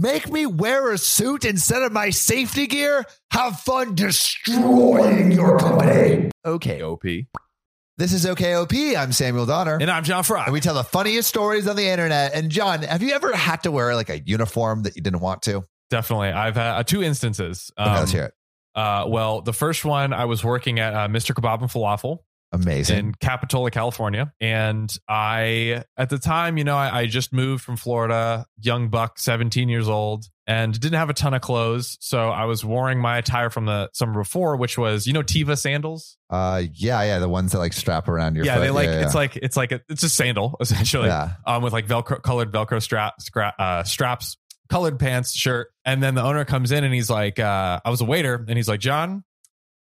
Make me wear a suit instead of my safety gear? Have fun destroying your company. Okay. OP. This is OKOP. I'm Samuel Donner. And I'm John Frye. And we tell the funniest stories on the internet. And John, have you ever had to wear like a uniform that you didn't want to? Definitely. I've had uh, two instances. Okay, let's hear it. Uh, well, the first one, I was working at uh, Mr. Kebab and Falafel Amazing. in Capitola, California. And I, at the time, you know, I, I just moved from Florida, young buck, 17 years old, and didn't have a ton of clothes. So I was wearing my attire from the summer before, which was, you know, Teva sandals. uh, yeah, yeah, the ones that like strap around your yeah, foot. they like, yeah, it's like, it's like, a, it's a sandal essentially. yeah. um, with like Velcro colored Velcro strap, scra- uh, straps, colored pants, shirt. And then the owner comes in and he's like, uh, I was a waiter and he's like, John,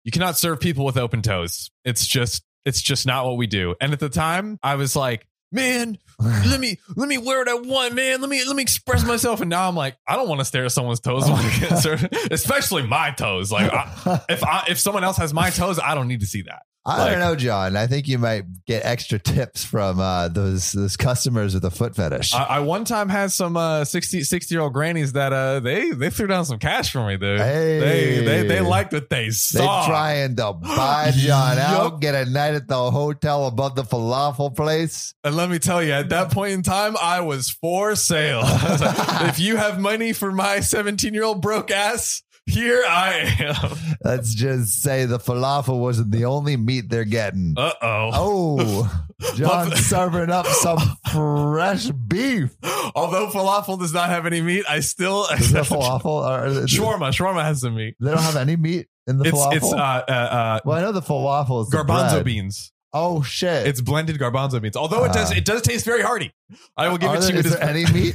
you cannot serve people with open toes. It's just, it's just not what we do. And at the time I was like, man, let me, let me wear what I want, man. Let me, let me express myself. And now I'm like, I don't want to stare at someone's toes, get served, especially my toes. Like I, if I, if someone else has my toes, I don't need to see that. I Like- don't know, John. I think you might get extra tips from uh, those those customers with a foot fetish. I, I one time had some uh 60, 60 year old grannies that uh they they threw down some cash for me, dude. Hey. They they they liked what they saw. they trying to buy John out, Yup. get a night at the hotel above the falafel place. and let me tell you, at that point in time, I was for sale. I was like, if you have money for my 17 year old broke ass, here I am. Let's just say the falafel wasn't the only meat they're getting. Uh oh. Oh, John's serving up some fresh beef. Although falafel does not have any meat, I still Is that falafel? Or, shawarma. Shawarma has some meat. They don't have any meat in the It's falafel. it's uh uh, uh well, I know the falafel is garbanzo beans. Oh shit! It's blended garbanzo beans. Although it does Uh, it does taste very hearty. I will give Are it to you. is there any meat?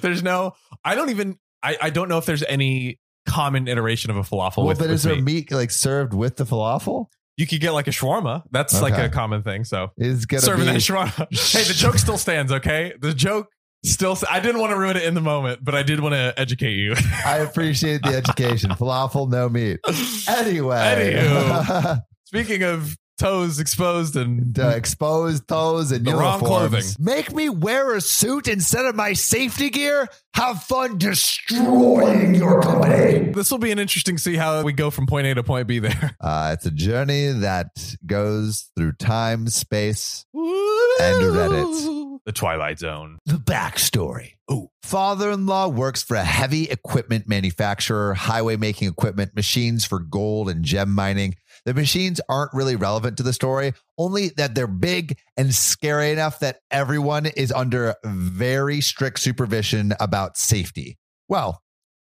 there's no I don't even I, I don't know if there's any common iteration of a falafel well, with, but with is there meat. meat like served with the falafel? You could get like a shawarma. That's like Okay. a common thing. So Is gonna serving be that shawarma. hey, the joke still stands, okay? The joke still I didn't want to ruin it in the moment, but I did want to educate you. I appreciate the education. falafel, no meat. Anyway, Anywho. Speaking of toes exposed and the exposed toes and The wrong uniforms. clothing. Make me wear a suit instead of my safety gear. Have fun destroying your company. this will be an interesting see how we go from point A to point B there. Uh, it's a journey that goes through time, space, And Reddit. The Twilight Zone. The backstory. Oh, father-in-law works for a heavy equipment manufacturer, highway making equipment, machines for gold and gem mining. The machines aren't really relevant to the story, only that they're big and scary enough that everyone is under very strict supervision about safety. Well,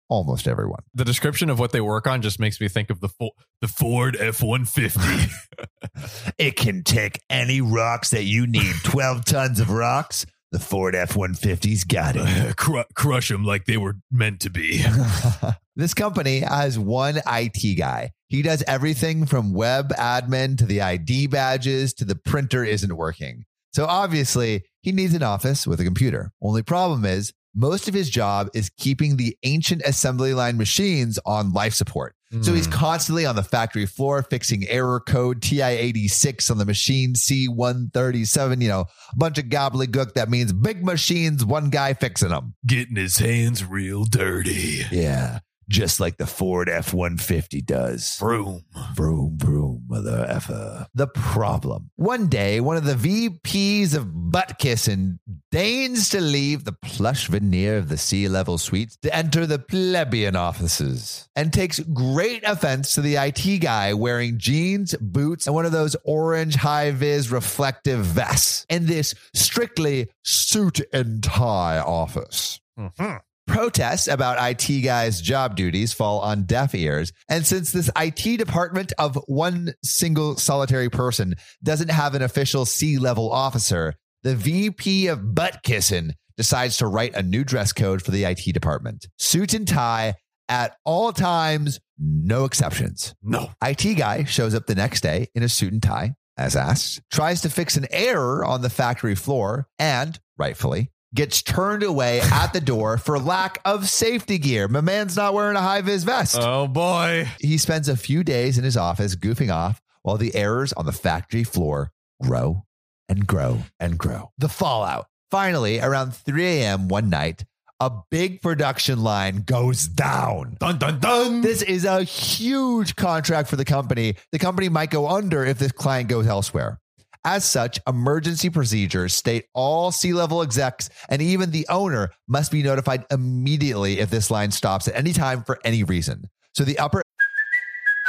almost everyone. The description of what they work on just makes me think of the Fo- the Ford F one fifty. It can take any rocks that you need. 12 tons of rocks. The Ford F 150's got it. Crush them like they were meant to be. this company has one IT guy. He does everything from web admin to the ID badges to the printer isn't working. So obviously, he needs an office with a computer. Only problem is, most of his job is keeping the ancient assembly line machines on life support. So he's Hmm. constantly on the factory floor fixing error code TI86 on the machine C137, you know, a bunch of gobbledygook. That means big machines, one guy fixing them. getting his hands real dirty. Yeah. Just like the Ford F 150 does. Vroom. Vroom, vroom, mother effer. The problem. One day, one of the VPs of butt kissing deigns to leave the plush veneer of the C level suites to enter the plebeian offices and takes great offense to the IT guy wearing jeans, boots, and one of those orange high vis reflective vests in this strictly suit and tie office. Mhm. Protests about IT guys' job duties fall on deaf ears. And since this IT department of one single solitary person doesn't have an official C level officer, the VP of butt kissing decides to write a new dress code for the IT department suit and tie at all times, no exceptions. No. IT guy shows up the next day in a suit and tie, as asked, tries to fix an error on the factory floor, and rightfully gets turned away at the door for lack of safety gear. My man's not wearing a high vis vest. Oh boy. he spends a few days in his office goofing off while the errors on the factory floor grow and grow and grow. The fallout. Finally, around 3 a.m. one night, a big production line goes down. Dun dun dun. This is a huge contract for the company. The company might go under if this client goes elsewhere. As such, emergency procedures state all C level execs and even the owner must be notified immediately if this line stops at any time for any reason. So the upper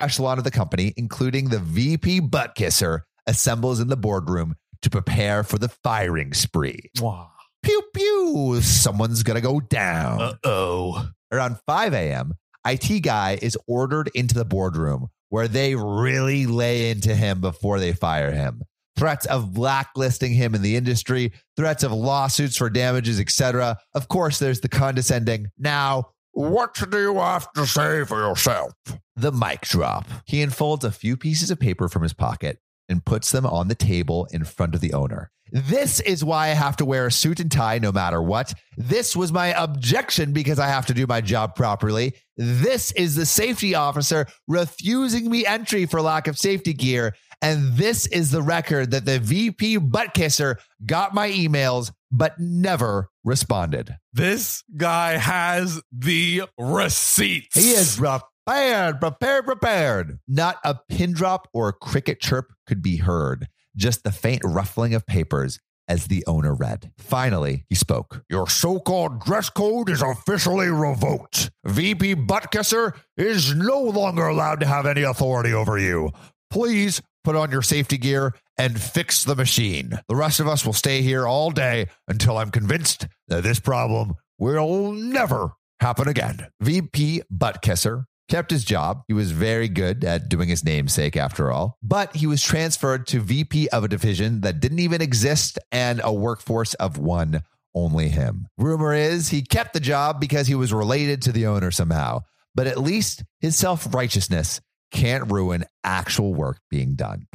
Echelon of the company, including the VP butt kisser, assembles in the boardroom to prepare for the firing spree. Wow. Pew pew, someone's gonna go down. Uh oh. Around 5 a.m., IT guy is ordered into the boardroom where they really lay into him before they fire him. Threats of blacklisting him in the industry, threats of lawsuits for damages, etc. Of course, there's the condescending, now, what do you have to say for yourself? The mic drop. He unfolds a few pieces of paper from his pocket and puts them on the table in front of the owner. This is why I have to wear a suit and tie no matter what. This was my objection because I have to do my job properly. This is the safety officer refusing me entry for lack of safety gear. And this is the record that the VP butt kisser got my emails but never responded. This guy has the receipts. He is prepared, prepared, prepared. Not a pin drop or a cricket chirp could be heard, just the faint ruffling of papers as the owner read. Finally, he spoke. Your so called dress code is officially revoked. VP Buttkisser is no longer allowed to have any authority over you. Please put on your safety gear and fix the machine. The rest of us will stay here all day until I'm convinced that this problem will never happen again. VP Buttkisser kept his job. He was very good at doing his namesake, after all. But he was transferred to VP of a division that didn't even exist and a workforce of one, only him. Rumor is he kept the job because he was related to the owner somehow. But at least his self righteousness can't ruin actual work being done.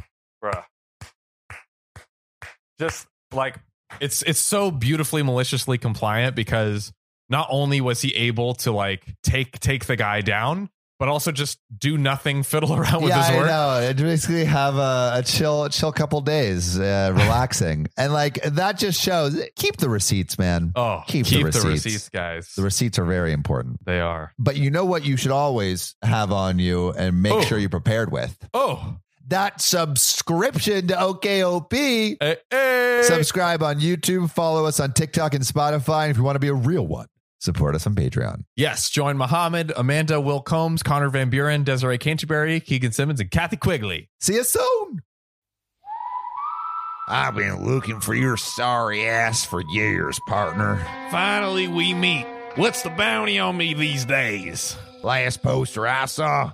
Bruh. Just like it's it's so beautifully maliciously compliant because not only was he able to like take take the guy down, but also just do nothing, fiddle around with yeah, his work. I know. It basically have a, a chill, chill couple days, uh, relaxing, and like that just shows. Keep the receipts, man. Oh, Keep keep, the the, receipts. receipts. guys. The receipts are very important. they are. But you know what you should always have on you and make Oh. sure you're prepared with Oh, that subscription to OKOP. hey, hey. Subscribe on YouTube, follow us on TikTok and Spotify. And if you want to be a real one, support us on Patreon. yes. Join Muhammad, Amanda, Will Combs, Connor Van Buren, Desiree Canterbury, Keegan Simmons, and Kathy Quigley. See you soon. I've been looking for your sorry ass for years, partner. Finally, we meet. What's the bounty on me these days? Last poster I saw